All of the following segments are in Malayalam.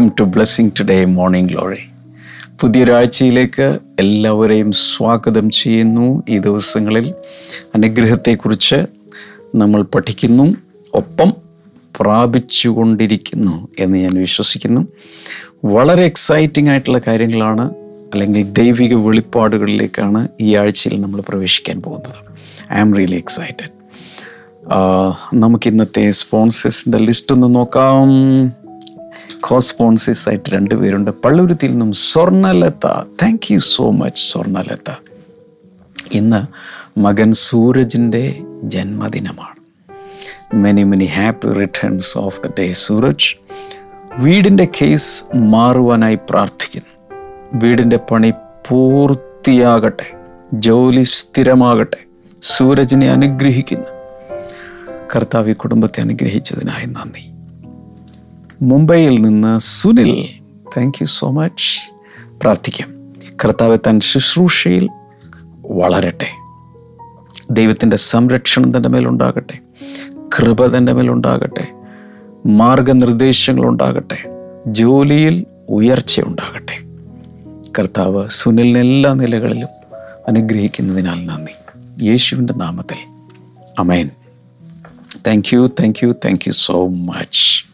Welcome to blessing today morning glory പുതിയൊരാഴ്ചയിലേക്ക് എല്ലാവരെയും സ്വാഗതം ചെയ്യുന്നു. ഈ ദിവസങ്ങളിൽ അനുഗ്രഹത്തെക്കുറിച്ച് നമ്മൾ പഠിക്കുന്നു. ഒപ്പം പ്രാപിച്ചുകൊണ്ടിരിക്കുന്നു എന്ന് ഞാൻ വിശ്വസിക്കുന്നു. വളരെ എക്സൈറ്റിംഗ് ആയിട്ടുള്ള കാര്യങ്ങളാണ് അല്ലെങ്കിൽ ദൈവിക വെളിപ്പാടുകളിലേക്കാണ് ഈ ആഴ്ചയിൽ നമ്മൾ പ്രവേശിക്കാൻ പോകുന്നത്. ഐ ആം റിയലി എക്സൈറ്റഡ് നമുക്ക് ഇന്നത്തെ സ്പോൺസേഴ്സിന്റെ ലിസ്റ്റ് ഒന്ന് നോക്കാം. കോ സ്പോൺസേഴ്സ് ആയിട്ട് രണ്ടുപേരുണ്ട് പള്ളുരുത്തിയിൽ നിന്നും Swarnalatha. Thank you so much Swarnalatha. ഇന്ന് മകൻ സൂരജിന്റെ ജന്മദിനമാണ്. Many many happy returns of the day Suraj. വീടിന്റെ കേസ് മാറുവാനായി പ്രാർത്ഥിക്കുന്നു. വീടിന്റെ പണി പൂർത്തിയാകട്ടെ. ജോലി സ്ഥിരമാകട്ടെ. സൂരജിനെ അനുഗ്രഹിക്കുന്നു. കർത്താവ് കുടുംബത്തെ അനുഗ്രഹിച്ചതിനായി നന്ദി. മുംബൈയിൽ നിന്ന് Sunil. Thank you so much പ്രാർത്ഥിക്കാം. കർത്താവ് തൻ ശുശ്രൂഷയിൽ വളരട്ടെ. ദൈവത്തിന്റെ സംരക്ഷണം തന്റെ മേലുണ്ടാകട്ടെ കൃപ തന്റെ മേലുണ്ടാകട്ടെ മാർഗനിർദ്ദേശങ്ങളുണ്ടാകട്ടെ. ജോലിയിൽ ഉയർച്ച ഉണ്ടാകട്ടെ. കർത്താവ് സുനിലിനെ എല്ലാ നിലകളിലും അനുഗ്രഹിക്കുന്നതിനാൽ നന്ദി. യേശുവിന്റെ നാമത്തിൽ. Amen thank you thank you thank you so much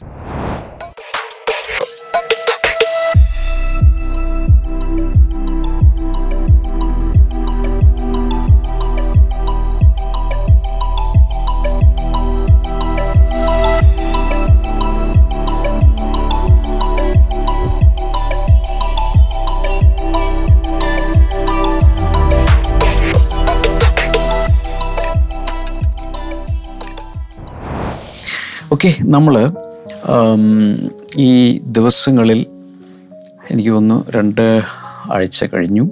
okay നമ്മൾ ഈ ദിവസങ്ങളിൽ എനിക്ക് തോന്നുന്നു രണ്ട് ആഴ്ച കഴിഞ്ഞു.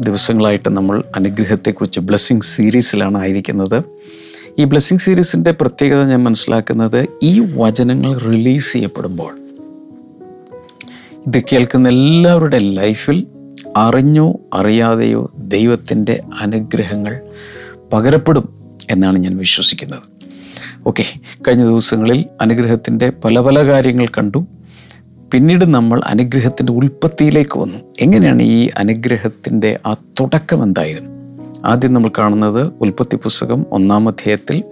ദിവസങ്ങളായിട്ട് നമ്മൾ അനുഗ്രഹത്തെക്കുറിച്ച് ബ്ലെസ്സിങ് സീരീസിലാണ് ആയിരിക്കുന്നത്. ഈ ബ്ലെസ്സിങ് സീരീസിന്റെ പ്രത്യേകത ഞാൻ മനസ്സിലാക്കുന്നത് ഈ വചനങ്ങൾ റിലീസ് ചെയ്യപ്പെടുമ്പോൾ. ഇത് കേൾക്കുന്ന എല്ലാവരുടെ ലൈഫിൽ അറിഞ്ഞോ അറിയാതെയോ ദൈവത്തിന്റെ അനുഗ്രഹങ്ങൾ പകരപ്പെടും. എന്നാണ് ഞാൻ വിശ്വസിക്കുന്നത്. ഓക്കെ കഴിഞ്ഞ ദിവസങ്ങളിൽ അനുഗ്രഹത്തിന്റെ പല പല കാര്യങ്ങൾ കണ്ടു. പിന്നീട് നമ്മൾ അനുഗ്രഹത്തിന്റെ ഉൽപ്പത്തിയിലേക്ക് വന്നു. എങ്ങനെയാണ് ഈ അനുഗ്രഹത്തിന്റെ ആ തുടക്കം എന്തായിരുന്നു? ആദ്യം നമ്മൾ കാണുന്നത് ഉൽപ്പത്തി പുസ്തകം ഒന്നാം അധ്യായത്തിൽ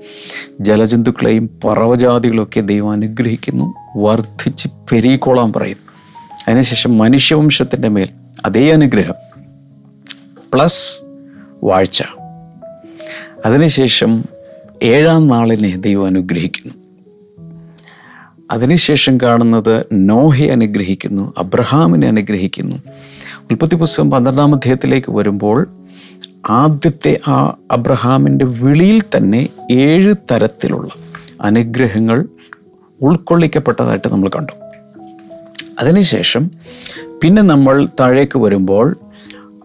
ജലജന്തുക്കളെയും പറവജാതികളൊക്കെ ദൈവം അനുഗ്രഹിക്കുന്നു വർദ്ധിച്ച് പെരുകിക്കോളാൻ പറയുന്നു. അതിനുശേഷം മനുഷ്യവംശത്തിന്റെ മേൽ അതേ അനുഗ്രഹം പ്ലസ് വാഴ്ച. അതിനുശേഷം ഏഴാം നാളിനെ ദൈവം അനുഗ്രഹിക്കുന്നു. അതിനുശേഷം കാണുന്നത് നോഹയെ അനുഗ്രഹിക്കുന്നു അബ്രഹാമിനെ അനുഗ്രഹിക്കുന്നു. ഉൽപ്പത്തി പുസ്തകം പന്ത്രണ്ടാം അധ്യായത്തിലേക്ക് വരുമ്പോൾ ആദ്യത്തെ ആ അബ്രഹാമിന്റെ വിളിയിൽ തന്നെ ഏഴ് തരത്തിലുള്ള അനുഗ്രഹങ്ങൾ ഉൾക്കൊള്ളിക്കപ്പെട്ടതായിട്ട് നമ്മൾ കണ്ടു. അതിനുശേഷം പിന്നെ നമ്മൾ താഴേക്ക് വരുമ്പോൾ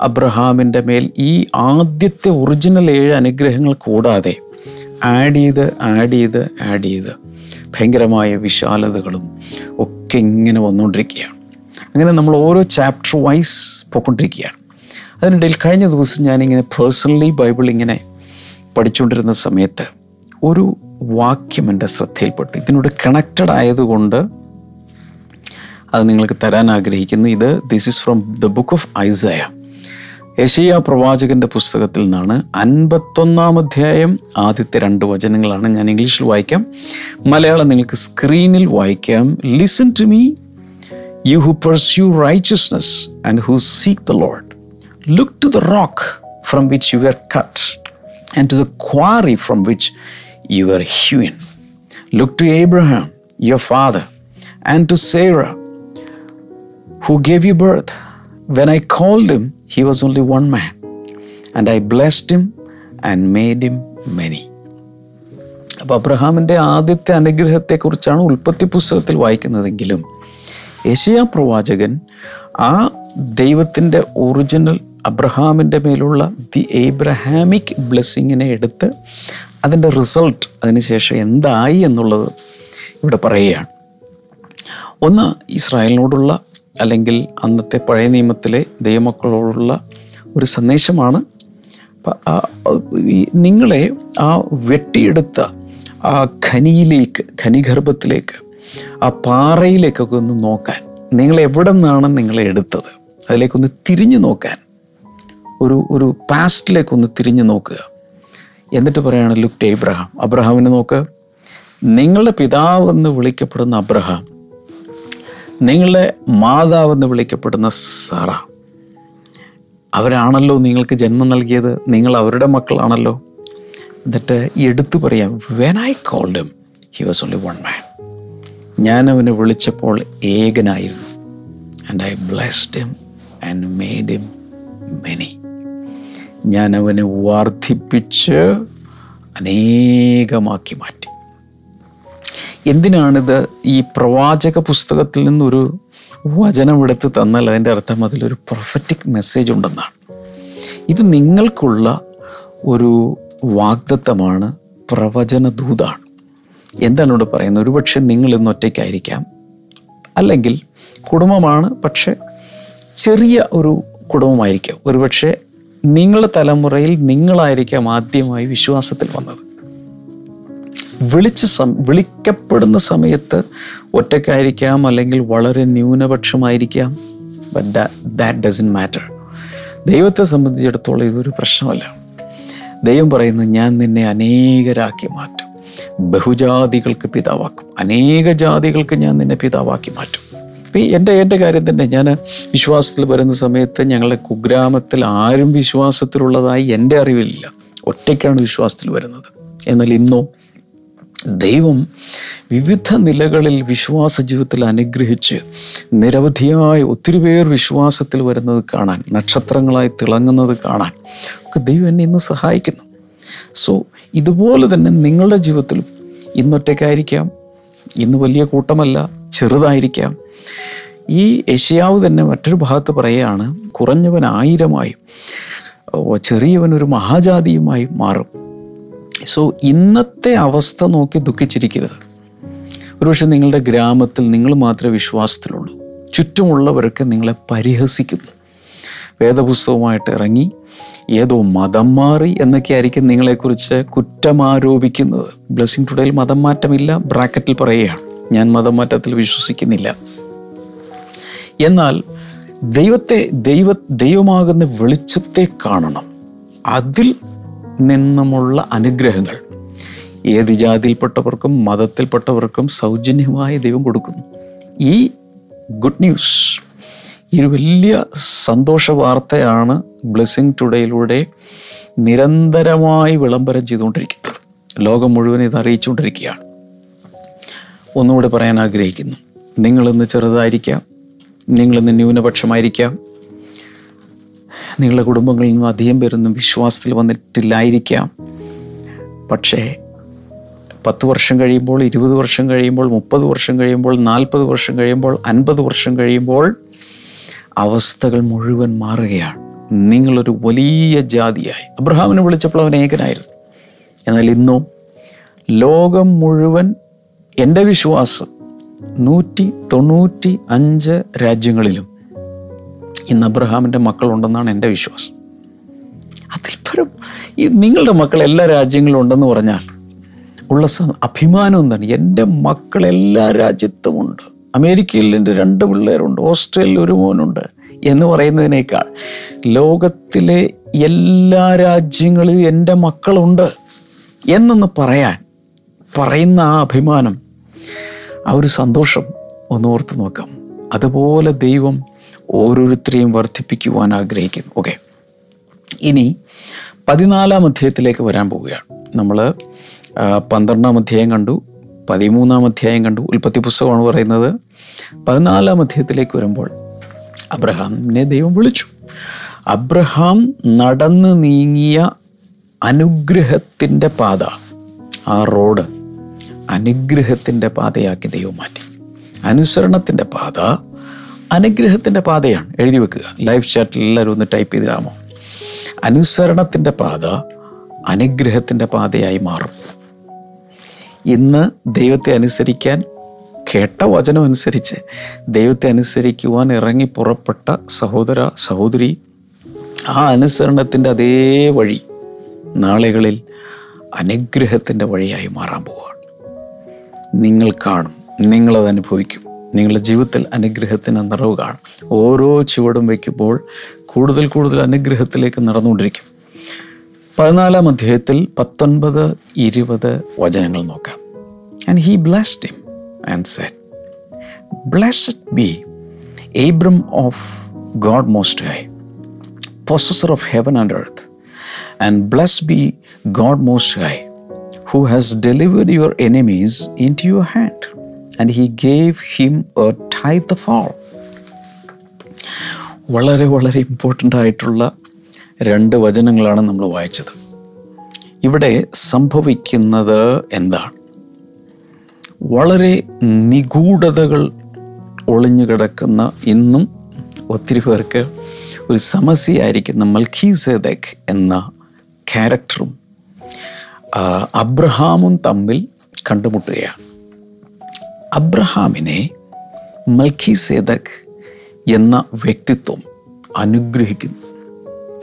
അബ്രഹാമിന്റെ മേൽ ഈ ആദ്യത്തെ ഒറിജിനൽ ഏഴ് അനുഗ്രഹങ്ങൾ കൂടാതെ ആഡ് ചെയ്ത് ആഡ് ചെയ്ത് ആഡ് ചെയ്ത് ഭയങ്കരമായ വിശാലതകളും ഒക്കെ ഇങ്ങനെ വന്നുകൊണ്ടിരിക്കുകയാണ്. അങ്ങനെ നമ്മൾ ഓരോ ചാപ്റ്റർ വൈസ് പോയിക്കൊണ്ടിരിക്കുകയാണ്. അതിനിടയിൽ കഴിഞ്ഞ ദിവസം ഞാനിങ്ങനെ പേഴ്സണലി ബൈബിൾ ഇങ്ങനെ പഠിച്ചുകൊണ്ടിരുന്ന സമയത്ത് ഒരു വാക്യം എന്റെ ശ്രദ്ധയിൽപ്പെട്ടു. ഇതിനോട് കണക്റ്റഡ് ആയതുകൊണ്ട് അത് നിങ്ങൾക്ക് തരാൻ ആഗ്രഹിക്കുന്നു. ഇത് this is from the book of Isaiah യശയ്യ പ്രവാചകന്റെ പുസ്തകത്തിൽ നിന്നാണ് അൻപത്തൊന്നാം അധ്യായം ആദ്യത്തെ രണ്ട് വചനങ്ങളാണ് ഞാൻ ഇംഗ്ലീഷിൽ വായിക്കാം. മലയാളം നിങ്ങൾക്ക് സ്ക്രീനിൽ വായിക്കാം. Listen to me you who pursue righteousness and who seek the Lord look to the rock from which you are cut and to the quarry from which you are hewn look to Abraham your father and to Sarah who gave you birth when I called he was only one man, and I blessed him and made him many അപ്പോൾ അബ്രഹാമിന്റെ ആദ്യത്തെ അനുഗ്രഹത്തെക്കുറിച്ചാണ് ഉൽപ്പത്തി പുസ്തകത്തിൽ വായിക്കുന്നതെങ്കിലും യശയാ പ്രവാചകൻ ആ ദൈവത്തിന്റെ ഒറിജിനൽ അബ്രഹാമിന്റെ മേലുള്ള ദി ഏബ്രഹാമിക് ബ്ലെസ്സിങ്ങിനെ എടുത്ത് അതിന്റെ റിസൾട്ട് അതിനുശേഷം എന്തായി എന്നുള്ളത് ഇവിടെ പറയുകയാണ്. ഒന്ന് ഇസ്രായേലിനോടുള്ള അല്ലെങ്കിൽ അന്നത്തെ പഴയ നിയമത്തിലെ ദൈവമക്കളോടുള്ള ഒരു സന്ദേശമാണ്. നിങ്ങളെ ആ വെട്ടിയെടുത്ത ആ ഖനിയിലേക്ക് ഖനിഗർഭത്തിലേക്ക് ആ പാറയിലേക്കൊക്കെ ഒന്ന് നോക്കാൻ നിങ്ങൾ എവിടെ നിന്നാണ് നിങ്ങളെ എടുത്തത്? അതിലേക്കൊന്ന് തിരിഞ്ഞു നോക്കാൻ ഒരു ഒരു പാസ്റ്റിലേക്കൊന്ന് തിരിഞ്ഞു നോക്കുക. എന്നിട്ട് പറയാണ് ലുക്ട് എബ്രഹാം അബ്രഹാമിനെ നോക്ക്. നിങ്ങളുടെ പിതാവെന്ന് വിളിക്കപ്പെടുന്ന അബ്രഹാം നിങ്ങളുടെ മാതാവെന്ന് വിളിക്കപ്പെടുന്ന സാറ. അവരാണല്ലോ നിങ്ങൾക്ക് ജന്മം നൽകിയത്. നിങ്ങൾ അവരുടെ മക്കളാണല്ലോ. എന്നിട്ട് എടുത്തു പറയാം when I called him was only one man ഞാൻ അവനെ വിളിച്ചപ്പോൾ ഏകനായിരുന്നു. And I blessed him and made him many ഞാൻ അവനെ വർദ്ധിപ്പിച്ച് അനേകമാക്കി മാറ്റി. എന്തിനാണിത് ഈ പ്രവാചക പുസ്തകത്തിൽ നിന്നൊരു വചനം എടുത്ത് തന്നാൽ അതിന്റെ അർത്ഥം അതിലൊരു പ്രൊഫറ്റിക് മെസ്സേജ് ഉണ്ടെന്നാണ്. ഇത് നിങ്ങൾക്കുള്ള ഒരു വാഗ്ദത്തമാണ് പ്രവചന ദൂതാണ് എന്താണ് ഇവിടെ പറയുന്നത്? ഒരുപക്ഷെ നിങ്ങൾ ഇന്ന് ഒറ്റയ്ക്കായിരിക്കാം. അല്ലെങ്കിൽ കുടുംബമാണ് പക്ഷെ ചെറിയ ഒരു കുടുംബമായിരിക്കാം. ഒരുപക്ഷെ നിങ്ങളുടെ തലമുറയിൽ നിങ്ങളായിരിക്കാം ആദ്യമായി വിശ്വാസത്തിൽ വന്നത്. വിളിച്ച സം വിളിക്കപ്പെടുന്ന സമയത്ത് ഒറ്റക്കായിരിക്കാം അല്ലെങ്കിൽ വളരെ ന്യൂനപക്ഷമായിരിക്കാം. ബട്ട് ദാറ്റ് ഡസൻ മാറ്റർ ദൈവത്തെ സംബന്ധിച്ചിടത്തോളം ഇതൊരു പ്രശ്നമല്ല. ദൈവം പറയുന്നു ഞാൻ നിന്നെ അനേകരാക്കി മാറ്റും. ബഹുജാതികൾക്ക് പിതാവാക്കും. അനേക ജാതികൾക്ക് ഞാൻ നിന്നെ പിതാവാക്കി മാറ്റും. എന്റെ എന്റെ കാര്യം തന്നെ ഞാൻ വിശ്വാസത്തിൽ വരുന്ന സമയത്ത് ഞങ്ങളുടെ കുഗ്രാമത്തിൽ ആരും വിശ്വാസത്തിലുള്ളതായി എന്റെ അറിവില്ല ഒറ്റയ്ക്കാണ് വിശ്വാസത്തിൽ വരുന്നത്. എന്നാൽ ഇന്നോ ദൈവം വിവിധ നിലകളിൽ വിശ്വാസ ജീവിതത്തിൽ അനുഗ്രഹിച്ച് നിരവധിയായ ഒത്തിരി പേർ വിശ്വാസത്തിൽ വരുന്നത് കാണാൻ നക്ഷത്രങ്ങളായി തിളങ്ങുന്നത് കാണാൻ ഒക്കെ ദൈവം എന്നെ ഇന്ന് സഹായിക്കുന്നു. സോ ഇതുപോലെ തന്നെ നിങ്ങളുടെ ജീവിതത്തിലും ഇന്നൊറ്റയ്ക്കായിരിക്കാം ഇന്ന് വലിയ കൂട്ടമല്ല ചെറുതായിരിക്കാം. ഈ ഏഷ്യാവ് തന്നെ മറ്റൊരു ഭാഗത്ത് പറയുകയാണ് കുറഞ്ഞവൻ ആയിരമായും ചെറിയവൻ ഒരു മഹാജാതിയുമായി മാറും. സോ ഇന്നത്തെ അവസ്ഥ നോക്കി ദുഃഖിച്ചിരിക്കരുത്. ഒരുപക്ഷെ നിങ്ങളുടെ ഗ്രാമത്തിൽ നിങ്ങൾ മാത്രമേ വിശ്വാസത്തിലുള്ളൂ. ചുറ്റുമുള്ളവരൊക്കെ നിങ്ങളെ പരിഹസിക്കുന്നു. വേദപുസ്തകമായിട്ട് ഇറങ്ങി ഏതോ മതം മാറി എന്നൊക്കെ ആയിരിക്കും നിങ്ങളെക്കുറിച്ച് കുറ്റമാരോപിക്കുന്നത് ബ്ലെസ്സിങ് ടുഡേയിൽ മതം മാറ്റമില്ല ബ്രാക്കറ്റിൽ പറയുകയാണ്. ഞാൻ മതം മാറ്റത്തിൽ വിശ്വസിക്കുന്നില്ല. എന്നാൽ ദൈവത്തെ ദൈവ ദൈവമാകുന്ന വെളിച്ചത്തെ കാണണം. അതിൽ നിന്നുമുള്ള അനുഗ്രഹങ്ങൾ. ഏത് ജാതിയിൽപ്പെട്ടവർക്കും മതത്തിൽപ്പെട്ടവർക്കും സൗജന്യമായി ദൈവം കൊടുക്കുന്നു. ഈ ഗുഡ് ന്യൂസ്. ഈ ഒരു വലിയ സന്തോഷ വാർത്തയാണ് ബ്ലെസ്സിങ് ടുഡേയിലൂടെ നിരന്തരമായി വിളംബരം ചെയ്തുകൊണ്ടിരിക്കുന്നത്. ലോകം മുഴുവൻ ഇത് അറിയിച്ചുകൊണ്ടിരിക്കുകയാണ്. ഒന്നുകൂടെ പറയാൻ ആഗ്രഹിക്കുന്നു. നിങ്ങളിന്ന് ചെറുതായിരിക്കാം. നിങ്ങളിന്ന് ന്യൂനപക്ഷമായിരിക്കാം. നിങ്ങളുടെ കുടുംബങ്ങളിൽ നിന്നും അധികം പേരൊന്നും വിശ്വാസത്തിൽ വന്നിട്ടില്ലായിരിക്കാം. പക്ഷേ പത്ത് വർഷം കഴിയുമ്പോൾ ഇരുപത് വർഷം കഴിയുമ്പോൾ മുപ്പത് വർഷം കഴിയുമ്പോൾ നാൽപ്പത് വർഷം കഴിയുമ്പോൾ അൻപത് വർഷം കഴിയുമ്പോൾ അവസ്ഥകൾ മുഴുവൻ മാറുകയാണ്. നിങ്ങളൊരു വലിയ ജാതിയായി. അബ്രഹാമിനെ വിളിച്ചപ്പോൾ അവൻ ഏകനായിരുന്നു. എന്നാൽ ഇന്നും ലോകം മുഴുവൻ എന്റെ വിശ്വാസം നൂറ്റി തൊണ്ണൂറ്റി അഞ്ച് രാജ്യങ്ങളിലും ഇന്ന് അബ്രഹാമിന്റെ മക്കളുണ്ടെന്നാണ് എന്റെ വിശ്വാസം. അതിൽ ഈ നിങ്ങളുടെ മക്കൾ എല്ലാ രാജ്യങ്ങളിലും ഉണ്ടെന്ന് പറഞ്ഞാൽ ഉള്ള അഭിമാനം എന്താണ്? എന്റെ മക്കൾ എല്ലാ രാജ്യത്തുമുണ്ട് അമേരിക്കയിൽ എന്റെ രണ്ട് പിള്ളേരുണ്ട് ഓസ്ട്രേലിയയിൽ ഒരു മോനുണ്ട് എന്ന് പറയുന്നതിനേക്കാൾ ലോകത്തിലെ എല്ലാ രാജ്യങ്ങളിലും എന്റെ മക്കളുണ്ട് എന്നൊന്ന് പറയാൻ പറയുന്ന ആ അഭിമാനം ആ ഒരു സന്തോഷം ഒന്ന് ഓർത്ത് നോക്കാം. അതുപോലെ ദൈവം ഓരോരുത്തരെയും വർദ്ധിപ്പിക്കുവാൻ ആഗ്രഹിക്കുന്നു. ഓക്കെ ഇനി പതിനാലാം അധ്യായത്തിലേക്ക് വരാൻ പോവുകയാണ്. നമ്മൾ പന്ത്രണ്ടാം അധ്യായം കണ്ടു പതിമൂന്നാം അധ്യായം കണ്ടു. ഉൽപ്പത്തി പുസ്തകമാണ് പറയുന്നത്. പതിനാലാം അധ്യായത്തിലേക്ക് വരുമ്പോൾ അബ്രഹാമിനെ ദൈവം വിളിച്ചു. അബ്രഹാം നടന്ന് നീങ്ങിയ അനുഗ്രഹത്തിന്റെ പാത ആ റോഡ് അനുഗ്രഹത്തിന്റെ പാതയാക്കി ദൈവം മാറ്റി. അനുസരണത്തിന്റെ പാത അനുഗ്രഹത്തിന്റെ പാതയാണ്. എഴുതി വെക്കുക. ലൈവ് ചാറ്റിൽ എല്ലാവരും ഒന്ന് ടൈപ്പ് ചെയ്താമോ അനുസരണത്തിന്റെ പാത അനുഗ്രഹത്തിന്റെ പാതയായി മാറും. ഇന്ന് ദൈവത്തെ അനുസരിക്കാൻ കേട്ട വചനം അനുസരിച്ച് ദൈവത്തെ അനുസരിക്കുവാൻ ഇറങ്ങി പുറപ്പെട്ട സഹോദര സഹോദരി ആ അനുസരണത്തിന്റെ അതേ വഴി നാളുകളിൽ അനുഗ്രഹത്തിന്റെ വഴിയായി മാറാൻ പോവുകയാണ്. നിങ്ങൾ കാണും. നിങ്ങളത് അനുഭവിക്കും. നിങ്ങളുടെ ജീവിതത്തിൽ അനുഗ്രഹത്തിന് നിറവ് കാണും ഓരോ ചുവടും വയ്ക്കുമ്പോൾ കൂടുതൽ കൂടുതൽ അനുഗ്രഹത്തിലേക്ക് നടന്നുകൊണ്ടിരിക്കും. പതിനാലാം അധ്യായത്തിൽ പത്തൊൻപത് ഇരുപത് വചനങ്ങൾ നോക്കാം. And he blessed him and said blessed be Abram of God most high possessor of heaven and earth and blessed be God most high who has delivered your enemies into your And he he gave him tithe of all വളരെ വളരെ ഇമ്പോർട്ടന്റ് ആയിട്ടുള്ള രണ്ട് വചനങ്ങളാണ് നമ്മൾ വായിച്ചത്. ഇവിടെ സംഭവിക്കുന്നത് എന്താണ്? വളരെ നിഗൂഢതകൾ ഒളിഞ്ഞു കിടക്കുന്ന ഇന്നും ഒത്തിരി പേർക്ക് ഒരു സമസ്യയായിരിക്കുന്ന മൽഖീസേദക് എന്ന ക്യാരക്ടറും അബ്രഹാമും തമ്മിൽ കണ്ടുമുട്ടുകയാണ്. അബ്രഹാമിനെ മൽഖി സേദക് എന്ന വ്യക്തിത്വം അനുഗ്രഹിക്കുന്നു.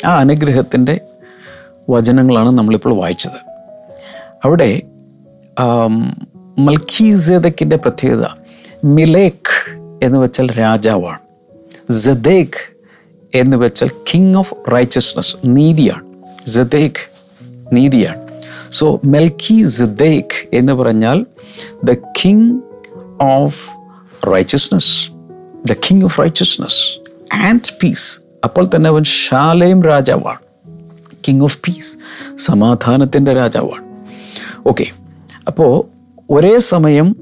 ആ അനുഗ്രഹത്തിന്റെ വചനങ്ങളാണ് നമ്മളിപ്പോൾ വായിച്ചത്. അവിടെ മൽഖി സേദക്കിന്റെ പ്രത്യേകത മിലേക്ക് എന്ന് വെച്ചാൽ രാജാവാണ്. ജദേഖ് എന്ന് വെച്ചാൽ കിങ് ഓഫ് റൈച്ചസ്നസ് നീതിയാണ്. ജദേഖ് നീതിയാണ്. സോ മെൽഖി ജദേഖ് എന്ന് പറഞ്ഞാൽ the king of righteousness the king of righteousness and peace അപ്പോൾ തന്നെ അവൻ ശാലയും രാജാവാണ്. കിങ് ഓഫ് പീസ് സമാധാനത്തിന്റെ രാജാവാണ്. ഓക്കെ അപ്പോൾ ഒരേ സമയം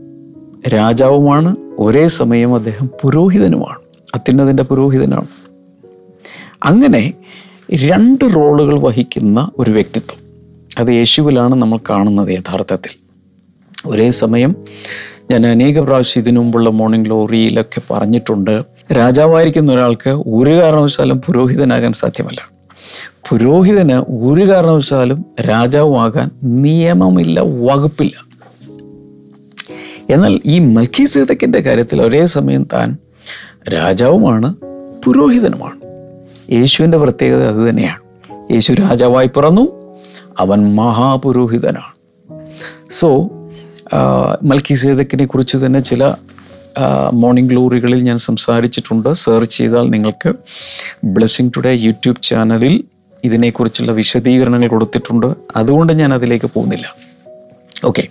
രാജാവുമാണ് ഒരേ സമയം അദ്ദേഹം പുരോഹിതനുമാണ് അത്യുന്നതിന്റെ പുരോഹിതനാണ്. അങ്ങനെ രണ്ട് റോളുകൾ വഹിക്കുന്ന ഒരു വ്യക്തിത്വം. അത് യേശുവിലാണ് നമ്മൾ കാണുന്നത് യഥാർത്ഥത്തിൽ. ഒരേ സമയം ഞാൻ അനേക പ്രാവശ്യം ഇതിനു മുമ്പുള്ള മോർണിംഗ് ഗ്ലോറിയിലൊക്കെ പറഞ്ഞിട്ടുണ്ട്. രാജാവായിരിക്കുന്ന ഒരാൾക്ക് ഒരു കാരണവശാലും പുരോഹിതനാകാൻ സാധ്യമല്ല. പുരോഹിതന് ഒരു കാരണവശാലും രാജാവുമാകാൻ നിയമമില്ല വകുപ്പില്ല. എന്നാൽ ഈ മൽക്കീസേതക്കിന്റെ കാര്യത്തിൽ ഒരേ സമയം താൻ രാജാവുമാണ് പുരോഹിതനുമാണ്. യേശുവിന്റെ പ്രത്യേകത അത് തന്നെയാണ്. യേശു രാജാവായി പിറന്നു അവൻ മഹാപുരോഹിതനാണ്. സോ മൽക്കീസേതക്കിനെ കുറിച്ച് തന്നെ ചില മോർണിംഗ് ഗ്ലോറികളിൽ ഞാൻ സംസാരിച്ചിട്ടുണ്ട്. സെർച്ച് ചെയ്താൽ നിങ്ങൾക്ക് ബ്ലെസ്സിങ് ടുഡേ യൂട്യൂബ് ചാനലിൽ ഇതിനെക്കുറിച്ചുള്ള വിശദീകരണങ്ങൾ കൊടുത്തിട്ടുണ്ട്. അതുകൊണ്ട് ഞാൻ അതിലേക്ക് പോകുന്നില്ല. ഓക്കെ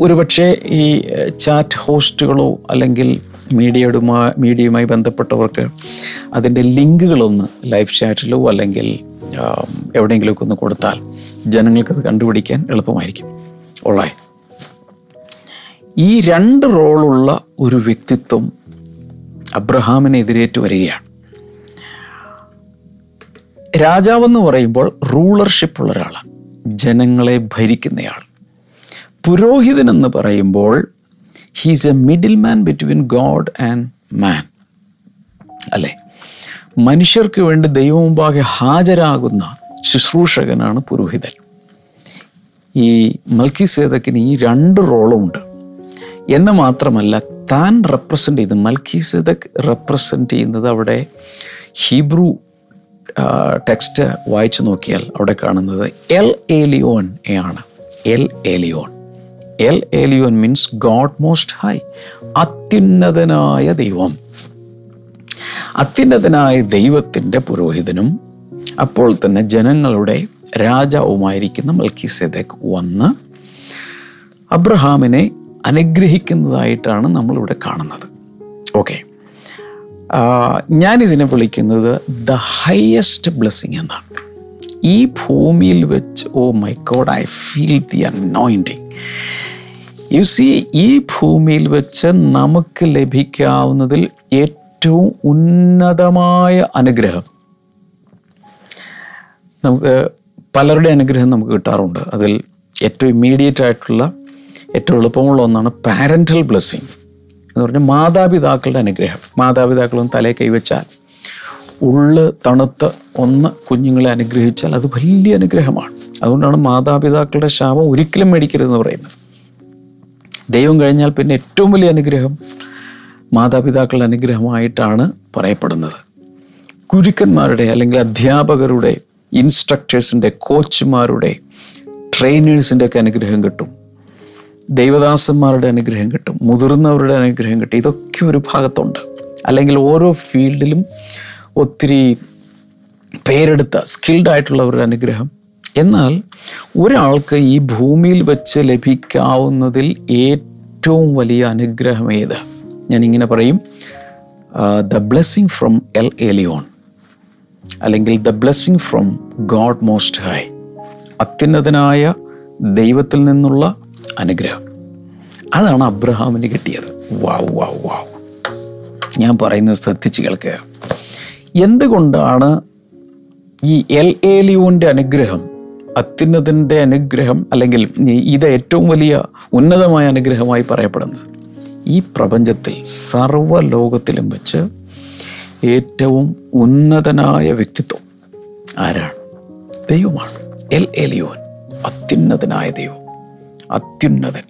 ഒരുപക്ഷെ ഈ ചാറ്റ് ഹോസ്റ്റുകളോ അല്ലെങ്കിൽ മീഡിയയുമായി മീഡിയയുമായി ബന്ധപ്പെട്ടവർക്ക് അതിന്റെ ലിങ്കുകളൊന്ന് ലൈവ് ചാറ്റിലോ അല്ലെങ്കിൽ എവിടെയെങ്കിലുമൊക്കെ ഒന്ന് കൊടുത്താൽ ജനങ്ങൾക്കത് കണ്ടുപിടിക്കാൻ എളുപ്പമായിരിക്കും. ഓളായി ഈ രണ്ട് റോളുള്ള ഒരു വ്യക്തിത്വം അബ്രഹാമിനെ എതിരേറ്റ് വരികയാണ്. രാജാവെന്ന് പറയുമ്പോൾ റൂളർഷിപ്പ് ഉള്ള ഒരാളാണ് ജനങ്ങളെ ഭരിക്കുന്നയാൾ. പുരോഹിതൻ എന്ന് പറയുമ്പോൾ he's a middle man between God and man അല്ലേ? മനുഷ്യർക്ക് വേണ്ടി ദൈവമുമ്പാകെ ഹാജരാകുന്ന ശുശ്രൂഷകനാണ് പുരോഹിതൻ. ഈ മൽക്കി സേതക്കിന് ഈ രണ്ട് റോളും ഉണ്ട് എന്ന് മാത്രമല്ല താൻ റെപ്രസെന്റ് ചെയ്ത് മൽക്കി സേതക് റെപ്രസെന്റ് ചെയ്യുന്നത് അവിടെ ഹീബ്രു ടെക്സ്റ്റ് വായിച്ചു നോക്കിയാൽ അവിടെ കാണുന്നത് എൽ ഏലിയോൻ ആണ് El Elyon. El Elyon means God most high അത്യുന്നതനായ ദൈവം. അത്യുന്നതനായ ദൈവത്തിന്റെ പുരോഹിതനും അപ്പോൾ തന്നെ ജനങ്ങളുടെ രാജാവുമായിരിക്കുന്ന മൽക്കിസേദക് വന്ന് അബ്രഹാമിനെ അനുഗ്രഹിക്കുന്നതായിട്ടാണ് നമ്മളിവിടെ കാണുന്നത്. ഓക്കെ ഞാനിതിനെ വിളിക്കുന്നത് ദ ഹയസ്റ്റ് ബ്ലെസ്സിങ് എന്നാണ്. ഈ ഭൂമിയിൽ വെച്ച് ഓ my God I feel the anointing. You see ഈ ഭൂമിയിൽ വെച്ച് നമുക്ക് ലഭിക്കാവുന്നതിൽ ഏറ്റവും ഉന്നതമായ അനുഗ്രഹം നമുക്ക് പലരുടെ അനുഗ്രഹം നമുക്ക് കിട്ടാറുണ്ട്. അതിൽ ഏറ്റവും ഇമ്മീഡിയറ്റ് ആയിട്ടുള്ള ഏറ്റവും എളുപ്പമുള്ള ഒന്നാണ് പാരന്റൽ ബ്ലെസ്സിങ് എന്ന് പറഞ്ഞാൽ മാതാപിതാക്കളുടെ അനുഗ്രഹം. മാതാപിതാക്കളും തലേ കൈവച്ചാൽ ഉള്ള് തണുത്ത് ഒന്ന് കുഞ്ഞുങ്ങളെ അനുഗ്രഹിച്ചാൽ അത് വലിയ അനുഗ്രഹമാണ്. അതുകൊണ്ടാണ് മാതാപിതാക്കളുടെ ശാപം ഒരിക്കലും മേടിക്കരുതെന്ന് പറയുന്നത്. ദൈവം കഴിഞ്ഞാൽ പിന്നെ ഏറ്റവും വലിയ അനുഗ്രഹം മാതാപിതാക്കളുടെ അനുഗ്രഹമായിട്ടാണ് പറയപ്പെടുന്നത്. ഗുരുക്കന്മാരുടെ അല്ലെങ്കിൽ അധ്യാപകരുടെ ഇൻസ്ട്രക്ടേഴ്സിന്റെ കോച്ചുമാരുടെ ട്രെയിനേഴ്സിന്റെ ഒക്കെ അനുഗ്രഹം കിട്ടും. ദൈവദാസന്മാരുടെ അനുഗ്രഹം കിട്ടും. മുതിർന്നവരുടെ അനുഗ്രഹം കിട്ടും. ഇതൊക്കെ ഒരു ഭാഗത്തുണ്ട്. അല്ലെങ്കിൽ ഓരോ ഫീൽഡിലും ഒത്തിരി പേരെടുത്ത സ്കിൽഡ് ആയിട്ടുള്ളവരുടെ അനുഗ്രഹം. എന്നാൽ ഒരാൾക്ക് ഈ ഭൂമിയിൽ വെച്ച് ലഭിക്കാവുന്നതിൽ ഏറ്റവും വലിയ അനുഗ്രഹം ഏത്? ഞാനിങ്ങനെ പറയും. The blessing from El Elyon അല്ലെങ്കിൽ the blessing from God most high അത്യുന്നതനായ ദൈവത്തിൽ നിന്നുള്ള അനുഗ്രഹം. അതാണ് അബ്രഹാമിന് കിട്ടിയത്. വാവ് വാവ് വാവ്. ഞാൻ പറയുന്നത് ശ്രദ്ധിച്ച് കേൾക്കുക. എന്തുകൊണ്ടാണ് ഈ എൽ എ ലിയുവിന്റെ അനുഗ്രഹം അത്യുന്നതന്റെ അനുഗ്രഹം അല്ലെങ്കിൽ ഇത് ഏറ്റവും വലിയ ഉന്നതമായ അനുഗ്രഹമായി പറയപ്പെടുന്നത്? ഈ പ്രപഞ്ചത്തിൽ സർവലോകത്തിലും വെച്ച് ഏറ്റവും ഉന്നതനായ വ്യക്തിത്വം ആരാണ്? ദൈവമാണ്. എൽ എലിയോൻ അത്യുന്നതനായ ദൈവം. അത്യുന്നതൻ.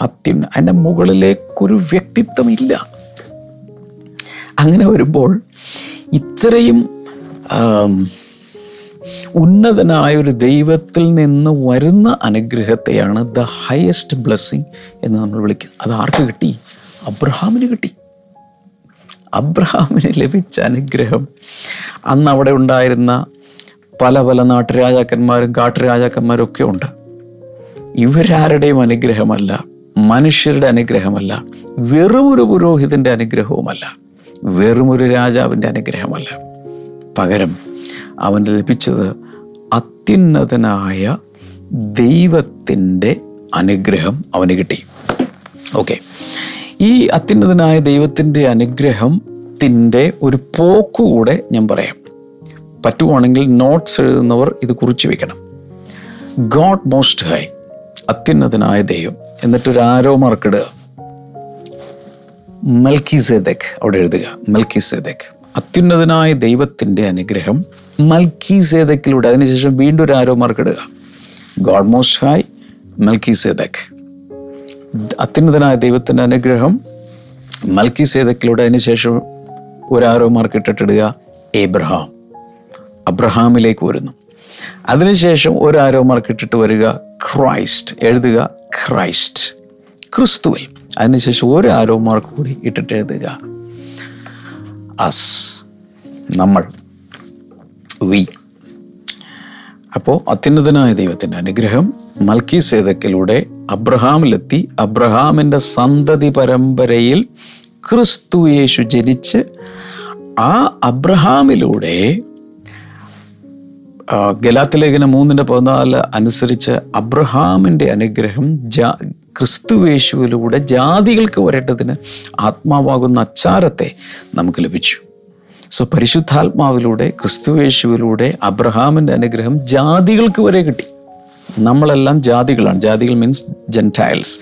അത്യുന്ന അതിന്റെ മുകളിലേക്കൊരു വ്യക്തിത്വം ഇല്ല അങ്ങനെ വരുമ്പോൾ ഇത്രയും ഉന്നതനായ ഒരു ദൈവത്തിൽ നിന്ന് വരുന്ന അനുഗ്രഹത്തെയാണ് ദ ഹയസ്റ്റ് ബ്ലെസ്സിങ് എന്ന് നമ്മൾ വിളിക്കുന്നത്. അത് ആർക്ക് കിട്ടി? അബ്രഹാമിന് കിട്ടി. അബ്രഹാമിന് ലഭിച്ച അനുഗ്രഹം. അന്ന് അവിടെ ഉണ്ടായിരുന്ന പല പല നാട്ടുരാജാക്കന്മാരും കാട്ടുരാജാക്കന്മാരും ഒക്കെ ഉണ്ട്. ഇവരാരുടെയും അനുഗ്രഹമല്ല മനുഷ്യരുടെ അനുഗ്രഹമല്ല വെറുമൊരു പുരോഹിതന്റെ അനുഗ്രഹവുമല്ല വെറുമൊരു രാജാവിന്റെ അനുഗ്രഹമല്ല. പകരം അവന് ലഭിച്ചത് അത്യുന്നതനായ ദൈവത്തിന്റെ അനുഗ്രഹം അവന് കിട്ടി. ഓക്കെ. ഈ അത്യുന്നതനായ ദൈവത്തിന്റെ അനുഗ്രഹത്തിന്റെ ഒരു പോക്കുകൂടെ ഞാൻ പറയാം. പറ്റുവാണെങ്കിൽ നോട്ട്സ് എഴുതുന്നവർ ഇത് കുറിച്ച് വെക്കണം. ഗോഡ് മോസ്റ്റ് ഹൈ അത്യുന്നതനായ ദൈവം. എന്നിട്ടൊരു ആരോ മാർക്കിടുക മൽക്കി സേദക് അവിടെ എഴുതുക. മൽക്കി സേദക് അത്യുന്നതനായ ദൈവത്തിന്റെ അനുഗ്രഹം മൽക്കി സേദക്കിലൂടെ അതിനുശേഷം വീണ്ടും ഒരു ആരോ മാർക്കിടുക ഗോഡ് മോസ്റ്റ് ഹൈ മൽക്കി സേദക് അത്യുന്നതനായ ദൈവത്തിന്റെ അനുഗ്രഹം മൽക്കി സേതക്കിലൂടെ അതിനുശേഷം ഒരു ആരോ മാർക്കിട്ടിട്ടിടുക ഏബ്രഹാം. അബ്രഹാമിലേക്ക് വരുന്നു. അതിനുശേഷം ഒരാരോ മാർക്കിട്ടിട്ട് വരിക ക്രൈസ്റ്റ്. എഴുതുക ക്രൈസ്റ്റ്. ക്രിസ്തുവിൽ. അതിനുശേഷം ഒരു ആരോ മാർക്ക് കൂടി ഇട്ടിട്ട് എഴുതുക. അസ് നമ്മൾ. വി അപ്പോൾ അത്യുന്നതനായ ദൈവത്തിന്റെ അനുഗ്രഹം മൽക്കി സേതക്കിലൂടെ അബ്രഹാമിലെത്തി. അബ്രഹാമിന്റെ സന്തതി പരമ്പരയിൽ ക്രിസ്തു യേശു ജനിച്ച് ആ അബ്രഹാമിലൂടെ ഗലാത്തി ലേഖനം മൂന്നിന്റെ പതിനാല് അനുസരിച്ച് അബ്രഹാമിന്റെ അനുഗ്രഹം ജാ ക്രിസ്തുവേശുവിലൂടെ ജാതികൾക്ക് വരേണ്ടതിന് ആത്മാവാകുന്ന അച്ചാരത്തെ നമുക്ക് ലഭിച്ചു. സോ പരിശുദ്ധാത്മാവിലൂടെ ക്രിസ്തുവേശുവിലൂടെ അബ്രഹാമിന്റെ അനുഗ്രഹം ജാതികൾക്ക് വരെ കിട്ടി. നമ്മളെല്ലാം ജാതികളാണ്. ജാതികൾ മീൻസ് ജെന്റൈൽസ്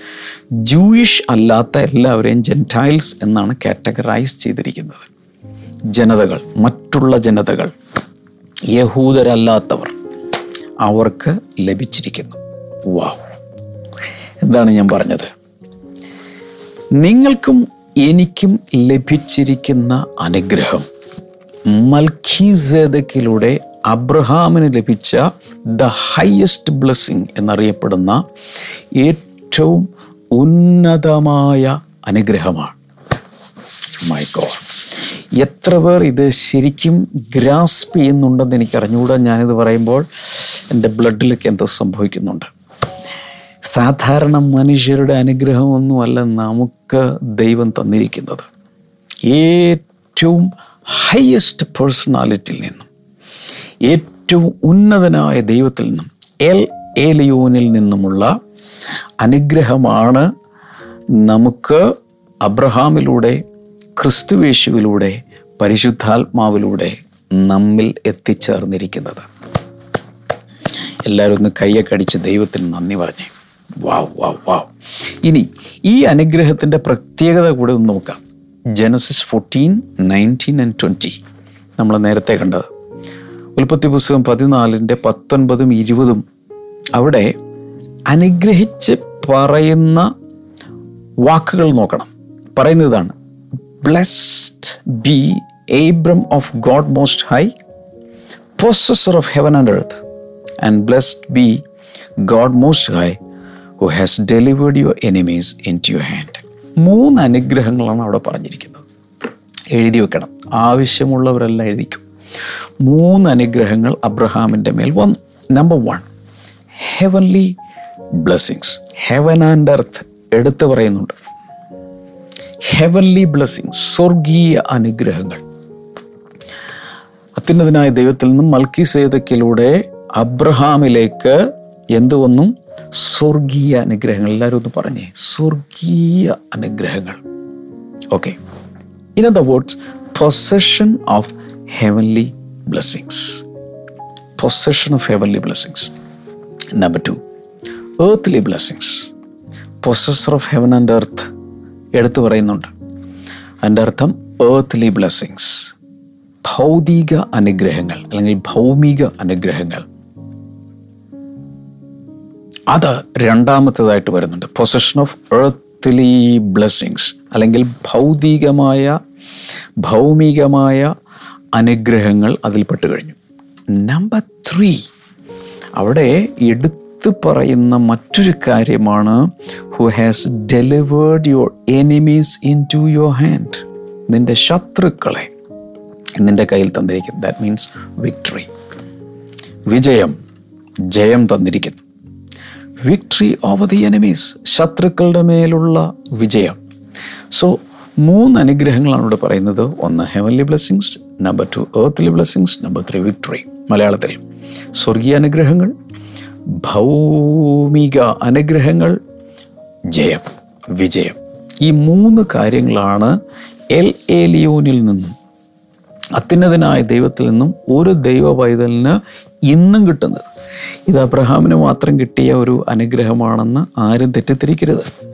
ജൂയിഷ് അല്ലാത്ത എല്ലാവരെയും ജെന്റൈൽസ് എന്നാണ് കാറ്റഗറൈസ് ചെയ്തിരിക്കുന്നത്. ജനതകൾ മറ്റുള്ള ജനതകൾ യഹൂദരല്ലാത്തവർ അവർക്ക് ലഭിച്ചിരിക്കുന്നു. വാ എന്താണ് ഞാൻ പറഞ്ഞത്? നിങ്ങൾക്കും എനിക്കും ലഭിച്ചിരിക്കുന്ന അനുഗ്രഹം മൽഖീസേദക്കിലൂടെ അബ്രഹാമിന് ലഭിച്ച ദ ഹയസ്റ്റ് ബ്ലെസ്സിങ് എന്നറിയപ്പെടുന്ന ഏറ്റവും ഉന്നതമായ അനുഗ്രഹമാണ്. മൈ ഗോഡ് എത്ര പേർ ഇത് ശരിക്കും ഗ്രാസ്പ് ചെയ്യുന്നുണ്ടെന്ന് എനിക്ക് അറിഞ്ഞുകൂടാ ഞാനിത് പറയുമ്പോൾ എന്റെ ബ്ലഡിലൊക്കെ എന്തോ സംഭവിക്കുന്നുണ്ട്. സാധാരണ മനുഷ്യരുടെ അനുഗ്രഹമൊന്നുമല്ല നമുക്ക് ദൈവം തന്നിരിക്കുന്നത്. ഏറ്റവും ഹയസ്റ്റ് പേഴ്സണാലിറ്റിയിൽ നിന്നും. ഏറ്റവും ഉന്നതനായ ദൈവത്തിൽ നിന്നും എൽ ഏലിയോനിൽ നിന്നുമുള്ള അനുഗ്രഹമാണ് നമുക്ക് അബ്രഹാമിലൂടെ ക്രിസ്തുവേശുവിലൂടെ പരിശുദ്ധാത്മാവിലൂടെ നമ്മിൽ എത്തിച്ചേർന്നിരിക്കുന്നത്. എല്ലാവരും ഒന്ന് കയ്യൊക്കെ ദൈവത്തിന് നന്ദി പറഞ്ഞു. വാവ് വാവ് വാവ്. ഇനി ഈ അനുഗ്രഹത്തിന്റെ പ്രത്യേകത കൂടെ ഒന്ന് നോക്കാം. Genesis fourteen nineteen and twenty നമ്മൾ നേരത്തെ കണ്ടത്. ഉൽപ്പത്തി പുസ്തകം പതിനാലിന്റെ പത്തൊൻപതും ഇരുപതും അവിടെ അനുഗ്രഹിച്ച് പറയുന്ന വാക്കുകൾ നോക്കണം. പറയുന്നതാണ് blessed be Abram of God most high possessor of heaven and earth, and blessed be God most high who has delivered your enemies into your hand മൂന്ന് അനുഗ്രഹങ്ങളാണ് അവിടെ പറഞ്ഞിരിക്കുന്നത്. എഴുതി വെക്കണം. ആവശ്യമുള്ളവരെല്ലാം എഴുതിക്കും. മൂന്ന് അനുഗ്രഹങ്ങൾ അബ്രഹാമിന്റെ മേൽ വന്നു. Number one heavenly blessings heaven and earth എടുത്തു പറയുന്നുണ്ട്. ഹെവൻലി ബ്ലെസ്സിങ്സ് സ്വർഗീയ അനുഗ്രഹങ്ങൾ. അത്യുന്നതനായ ദൈവത്തിൽ നിന്നും മൽക്കി സേതക്കിലൂടെ അബ്രഹാമിലേക്ക് എന്തു വന്നു? സ്വർഗീയ അനുഗ്രഹങ്ങൾ. എല്ലാവരും ഒന്ന് പറഞ്ഞേ. സ്വർഗീയ അനുഗ്രഹങ്ങൾ. Okay in the words possession of heavenly blessings possession of heavenly blessings number two earthly blessings possessor of heaven and earth എടുത്തു പറയുന്നുണ്ട്. അതിന്റെ അർത്ഥം ഏർത്ത്ലി ബ്ലെസ്സിങ്സ് ഭൗതിക അനുഗ്രഹങ്ങൾ അല്ലെങ്കിൽ ഭൗമിക അനുഗ്രഹങ്ങൾ. അത് രണ്ടാമത്തേതായിട്ട് വരുന്നുണ്ട്. പൊസഷൻ ഓഫ് എർത്ത്ലി ബ്ലെസ്സിങ്സ് അല്ലെങ്കിൽ ഭൗതികമായ ഭൗമികമായ അനുഗ്രഹങ്ങൾ അതിൽപ്പെട്ട് കഴിഞ്ഞു. നമ്പർ ത്രീ അവിടെ എടുത്തു പറയുന്ന മറ്റൊരു കാര്യമാണ് who has delivered your enemies into your hand നിന്റെ ശത്രുക്കളെ നിന്റെ കയ്യിൽ തന്നിരിക്കുന്നു. ദാറ്റ് മീൻസ് വിക്ടറി വിജയം ജയം തന്നിരിക്കുന്നു. വിക്ടറി ഓവർ ദി എനിമീസ് ശത്രുക്കളുടെ മേലുള്ള വിജയം. സോ മൂന്ന് അനുഗ്രഹങ്ങളാണ് ഇവിടെ പറയുന്നത്. ഒന്ന് heavenly blessings number two earthly blessings number three victory മലയാളത്തിൽ സ്വർഗീയ അനുഗ്രഹങ്ങൾ ഭൗമിക അനുഗ്രഹങ്ങൾ ജയം വിജയം. ഈ മൂന്ന് കാര്യങ്ങളാണ് എൽ എലിയോനിൽ നിന്നും അത്യുന്നതനായ ദൈവത്തിൽ നിന്നും ഒരു ദൈവ പൈതലിന് ഇന്നും കിട്ടുന്നത്. ഇത് അബ്രഹാമിന് മാത്രം കിട്ടിയ ഒരു അനുഗ്രഹമാണെന്ന് ആരും തെറ്റിദ്ധരിക്കരുത്.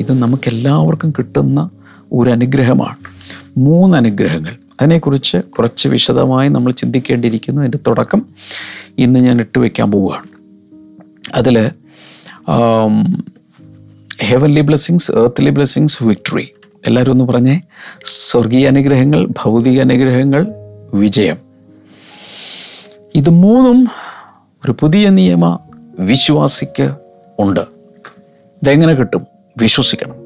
ഇത് നമുക്കെല്ലാവർക്കും കിട്ടുന്ന ഒരു അനുഗ്രഹമാണ് മൂന്ന് അനുഗ്രഹങ്ങൾ അതിനെക്കുറിച്ച് കുറച്ച് വിശദമായി നമ്മൾ ചിന്തിക്കേണ്ടിയിരിക്കുന്നു. എന്റെ തുടക്കം ഇന്ന് ഞാൻ ഇട്ടുവെക്കാൻ പോവുകയാണ്. അതിൽ heavenly blessings earthly blessings victory എല്ലാവരും ഒന്ന് പറഞ്ഞേ. സ്വർഗീയ അനുഗ്രഹങ്ങൾ ഭൗതിക അനുഗ്രഹങ്ങൾ വിജയം. ഇത് മൂന്നും ഒരു പുതിയ നിയമ വിശ്വാസിക്ക് ഉണ്ട്. ഇതെങ്ങനെ കിട്ടും? വിശ്വസിക്കണം.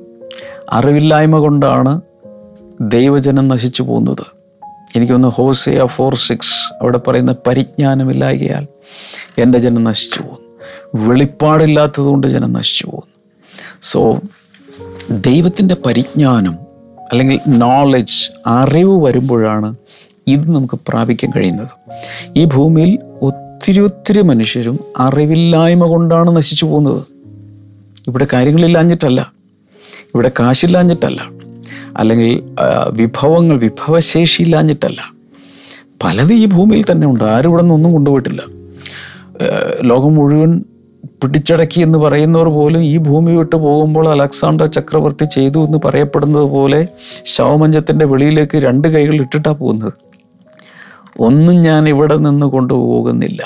അറിവില്ലായ്മ കൊണ്ടാണ് ദൈവജനം നശിച്ചു പോകുന്നത്. എനിക്കൊന്ന് ഹോസിയ ഫോർ സിക്സ് അവിടെ പറയുന്ന പരിജ്ഞാനമില്ലായകയാൽ എന്റെ ജനം നശിച്ചു പോകുന്നു. വെളിപ്പാടില്ലാത്തതുകൊണ്ട് ജനം നശിച്ചു പോകുന്നു. സോ ദൈവത്തിന്റെ പരിജ്ഞാനം അല്ലെങ്കിൽ നോളജ് അറിവ് വരുമ്പോഴാണ് ഇത് നമുക്ക് പ്രാപിക്കാൻ കഴിയുന്നത്. ഈ ഭൂമിയിൽ ഒത്തിരി ഒത്തിരി മനുഷ്യരും അറിവില്ലായ്മ കൊണ്ടാണ് നശിച്ചു പോകുന്നത്. ഇവിടെ കാര്യങ്ങളില്ലാഞ്ഞിട്ടല്ല ഇവിടെ കാശില്ലാഞ്ഞിട്ടല്ല. അല്ലെങ്കിൽ വിഭവങ്ങൾ വിഭവശേഷിയില്ലാഞ്ഞിട്ടല്ല. പലത് ഈ ഭൂമിയിൽ തന്നെ ഉണ്ട്. ആരും ഇവിടെ നിന്നൊന്നും കൊണ്ടുപോയിട്ടില്ല. ലോകം മുഴുവൻ പിടിച്ചടക്കി എന്ന് പറയുന്നവർ പോലും ഈ ഭൂമി വിട്ടു പോകുമ്പോൾ അലക്സാണ്ടർ ചക്രവർത്തി ചെയ്തു എന്ന് പറയപ്പെടുന്നത് പോലെ ശവമഞ്ചത്തിന്റെ വെളിയിലേക്ക് രണ്ട് കൈകൾ ഇട്ടിട്ടാണ് പോകുന്നത്. ഒന്നും ഞാൻ ഇവിടെ നിന്ന് കൊണ്ടുപോകുന്നില്ല.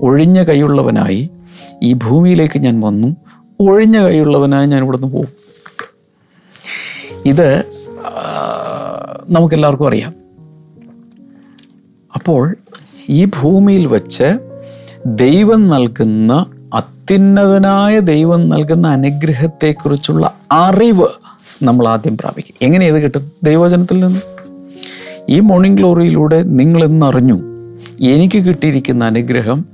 ഒഴിഞ്ഞ കൈയുള്ളവനായി ഈ ഭൂമിയിലേക്ക് ഞാൻ വന്നു. ഒഴിഞ്ഞ കൈയുള്ളവനായി ഞാൻ ഇവിടുന്ന് പോകും. ഇത് നമുക്കെല്ലാവർക്കും അറിയാം. അപ്പോൾ ഈ ഭൂമിയിൽ വച്ച് ദൈവം നൽകുന്ന അത്യുന്നതനായ ദൈവം നൽകുന്ന അനുഗ്രഹത്തെക്കുറിച്ചുള്ള അറിവ് നമ്മൾ ആദ്യം പ്രാപിക്കും. എങ്ങനെ ഇത് കിട്ടും? ദൈവവചനത്തിൽ നിന്ന്. ഈ മോർണിംഗ് ഗ്ലോറിയിലൂടെ നിങ്ങൾ ഇന്നറിഞ്ഞു എനിക്ക് കിട്ടിയിരിക്കുന്ന അനുഗ്രഹം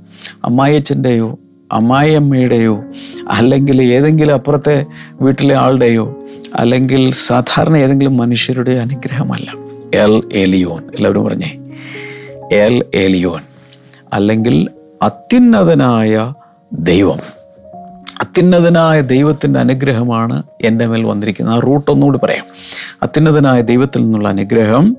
അമ്മായച്ചന്റെയോ അമ്മായിയമ്മയുടെയോ അല്ലെങ്കിൽ ഏതെങ്കിലും അപ്പുറത്തെ വീട്ടിലെ ആളുടെയോ അല്ലെങ്കിൽ സാധാരണ ഏതെങ്കിലും മനുഷ്യരുടെ അനുഗ്രഹമല്ല. El Elyon. എല്ലാവരും പറഞ്ഞേ? El Elyon. അല്ലെങ്കിൽ അത്യുന്നതനായ ദൈവം. അത്യുന്നതനായ ദൈവത്തിന്റെ അനുഗ്രഹമാണ് എന്റെ മേൽ വന്നിരിക്കുന്നത്. ആ റൂട്ട് ഒന്നുകൂടി പറയാം. അത്യുന്നതനായ ദൈവത്തിൽ നിന്നുള്ള അനുഗ്രഹം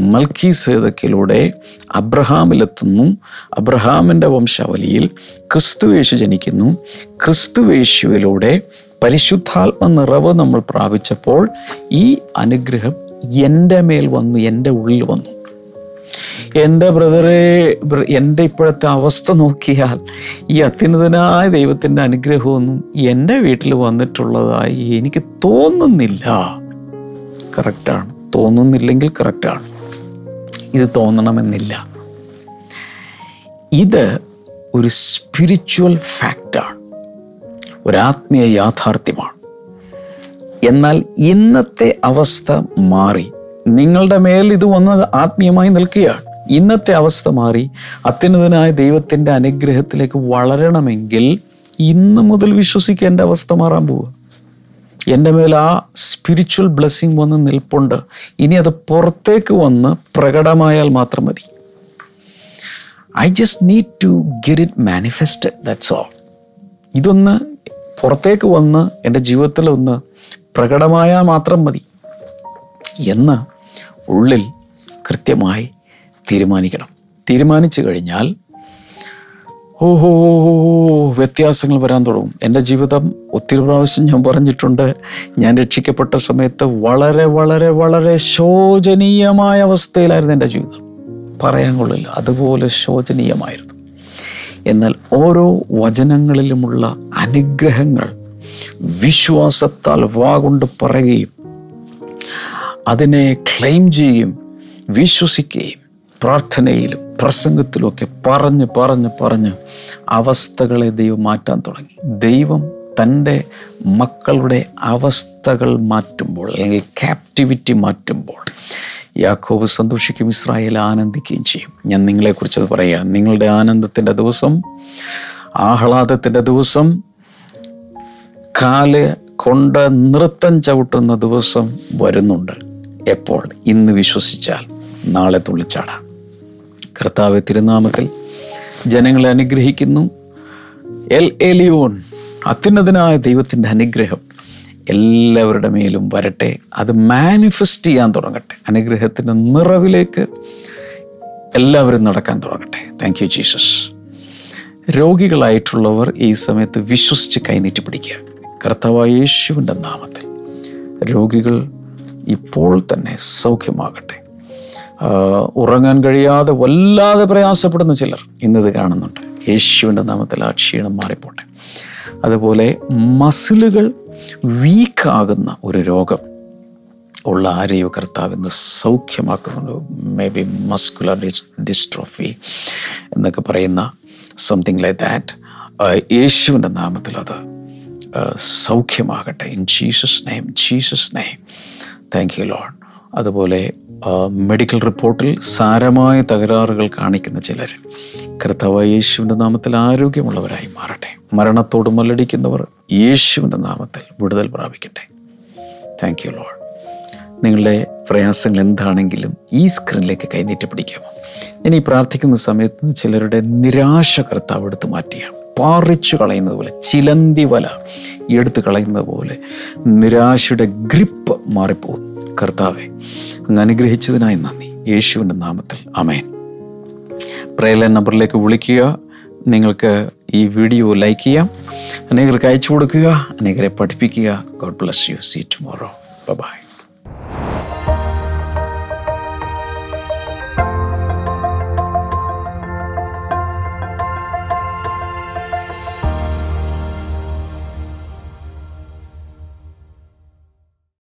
മൽക്കി സേതക്കിലൂടെ അബ്രഹാമിലെത്തുന്നു. അബ്രഹാമിന്റെ വംശാവലിയിൽ ക്രിസ്തുവേശു ജനിക്കുന്നു. ക്രിസ്തുവേശുവിലൂടെ പരിശുദ്ധാത്മ നിറവ് നമ്മൾ പ്രാപിച്ചപ്പോൾ ഈ അനുഗ്രഹം എന്റെ മേൽ വന്നു എന്റെ ഉള്ളിൽ വന്നു. എന്റെ ബ്രദറെ ബ്ര- എന്റെ ഇപ്പോഴത്തെ അവസ്ഥ നോക്കിയാൽ ഈ അത്യുന്നതനായ ദൈവത്തിന്റെ അനുഗ്രഹമൊന്നും എന്റെ വീട്ടിൽ വന്നിട്ടുള്ളതായി എനിക്ക് തോന്നുന്നില്ല. കറക്റ്റാണ് തോന്നുന്നില്ലെങ്കിൽ കറക്റ്റാണ് ഇത് തോന്നണമെന്നില്ല. ഇത് ഒരു സ്പിരിച്വൽ ഫാക്റ്റാണ് ഒരാത്മീയ യാഥാർത്ഥ്യമാണ്. എന്നാൽ ഇന്നത്തെ അവസ്ഥ മാറി. നിങ്ങളുടെ മേൽ ഇത് വന്ന് ആത്മീയമായി നിൽക്കുകയാണ്. ഇന്നത്തെ അവസ്ഥ മാറി. അത്യുന്നതനായ ദൈവത്തിന്റെ അനുഗ്രഹത്തിലേക്ക് വളരണമെങ്കിൽ ഇന്ന് മുതൽ വിശ്വസിക്കുക എന്റെ അവസ്ഥ മാറാൻ പോവുക. എന്റെ മേൽ ആ സ്പിരിച്വൽ ബ്ലെസ്സിങ് വന്ന് നിൽപ്പുണ്ട്. ഇനി അത് പുറത്തേക്ക് വന്ന് പ്രകടമായാൽ മാത്രം മതി. I just need to get it manifested that's all ഇതൊന്ന് പുറത്തേക്ക് വന്ന് എന്റെ ജീവിതത്തിൽ ഒന്ന് പ്രകടമായാൽ മാത്രം മതി എന്ന് ഉള്ളിൽ കൃത്യമായി തീരുമാനിക്കണം. തീരുമാനിച്ചു കഴിഞ്ഞാൽ ഓഹോ വ്യത്യാസങ്ങൾ വരാൻ തുടങ്ങും. എന്റെ ജീവിതം ഒത്തിരി പ്രാവശ്യം ഞാൻ പറഞ്ഞിട്ടുണ്ട് ഞാൻ രക്ഷിക്കപ്പെട്ട സമയത്ത് വളരെ വളരെ വളരെ ശോചനീയമായ അവസ്ഥയിലായിരുന്നു എന്റെ ജീവിതം. പറയാൻ കൊള്ളില്ല അതുപോലെ ശോചനീയമായിരുന്നു. എന്നാൽ ഓരോ വചനങ്ങളിലുമുള്ള അനുഗ്രഹങ്ങൾ വിശ്വാസത്താൽ വാകൊണ്ട് പറയുകയും അതിനെ ക്ലെയിം ചെയ്യുകയും വിശ്വസിക്കുകയും പ്രാർത്ഥനയിലും പ്രസംഗത്തിലുമൊക്കെ പറഞ്ഞ് പറഞ്ഞ് പറഞ്ഞ് അവസ്ഥകളെ ദൈവം മാറ്റാൻ തുടങ്ങി. ദൈവം തന്റെ മക്കളുടെ അവസ്ഥകൾ മാറ്റുമ്പോൾ അല്ലെങ്കിൽ ക്യാപ്റ്റിവിറ്റി മാറ്റുമ്പോൾ യാക്കോബ് സന്തോഷിക്കും ഇസ്രായേൽ ആനന്ദിക്കുകയും ചെയ്യും. ഞാൻ നിങ്ങളെക്കുറിച്ചത് പറയാം നിങ്ങളുടെ ആനന്ദത്തിന്റെ ദിവസം ആഹ്ലാദത്തിന്റെ ദിവസം കാൽ കൊണ്ട് നൃത്തം ചവിട്ടുന്ന ദിവസം വരുന്നുണ്ട്. എപ്പോൾ? ഇന്ന് വിശ്വസിച്ചാൽ നാളെ തുള്ളിച്ചാടാം. കർത്താവ് തിരുനാമത്തിൽ ജനങ്ങളെ അനുഗ്രഹിക്കുന്നു. എൽ എലിയോൺ അത്യുന്നതനായ ദൈവത്തിന്റെ അനുഗ്രഹം എല്ലാവരുടെ മേലും വരട്ടെ. അത് മാനിഫെസ്റ്റ് ചെയ്യാൻ തുടങ്ങട്ടെ. അനുഗ്രഹത്തിന്റെ നിറവിലേക്ക് എല്ലാവരും നടക്കാൻ തുടങ്ങട്ടെ. താങ്ക് യു ജീസസ് രോഗികളായിട്ടുള്ളവർ ഈ സമയത്ത് വിശ്വസിച്ച് കൈനീട്ടി പിടിക്കുക. കർത്താവായ യേശുവിന്റെ നാമത്തിൽ. രോഗികൾ ഇപ്പോൾ തന്നെ സൗഖ്യമാകട്ടെ. ഉറങ്ങാൻ കഴിയാതെ വല്ലാതെ പ്രയാസപ്പെടുന്ന ചിലർ ഇന്നത് കാണുന്നുണ്ട്. യേശുവിന്റെ നാമത്തിൽ ആ ക്ഷീണം മാറിപ്പോട്ടെ. അതുപോലെ മസിലുകൾ വീക്കാകുന്ന ഒരു രോഗം ഉള്ള ആരെയോ കർത്താവ് ഇന്ന് സൗഖ്യമാക്കുന്നുണ്ട്. മേ ബി മസ്കുലർ ഡിസ്ട്രോഫി എന്നൊക്കെ പറയുന്ന സംതിങ് ലൈക്ക് ദാറ്റ് യേശുവിന്റെ നാമത്തിൽ അത് സൗഖ്യമാകട്ടെ. In Jesus name Jesus name thank you Lord അതുപോലെ മെഡിക്കൽ റിപ്പോർട്ടിൽ സാരമായ തകരാറുകൾ കാണിക്കുന്ന ചിലർ. കർത്താവ് യേശുവിന്റെ നാമത്തിൽ ആരോഗ്യമുള്ളവരായി മാറട്ടെ. മരണത്തോട് മല്ലടിക്കുന്നവർ യേശുവിന്റെ നാമത്തിൽ വിടുതൽ പ്രാപിക്കട്ടെ. താങ്ക് യു ലോഡ് നിങ്ങളുടെ പ്രയാസങ്ങൾ എന്താണെങ്കിലും ഈ സ്ക്രീനിലേക്ക് കൈനീട്ടി പിടിക്കാമോ? ഞാൻ ഈ പ്രാർത്ഥിക്കുന്ന സമയത്ത് ചിലരുടെ നിരാശ കർത്താവ് എടുത്തു മാറ്റിയാണ് പാറിച്ചു കളയുന്നത് പോലെ ചിലന്തി വല എടുത്തു കളയുന്നത് പോലെ നിരാശയുടെ ഗ്രിപ്പ് മാറിപ്പോകും. കർത്താവെ അങ്ങ് അനുഗ്രഹിച്ചതിനായി നന്ദി. യേശുവിന്റെ നാമത്തിൽ. അമേൻ പ്രേലൻ നമ്പറിലേക്ക് വിളിക്കുക. നിങ്ങൾക്ക് ഈ വീഡിയോ ലൈക്ക് ചെയ്യാം. അനേകർക്ക് അയച്ചു കൊടുക്കുക. അനേകരെ പഠിപ്പിക്കുക. God bless you. See tomorrow. Bye.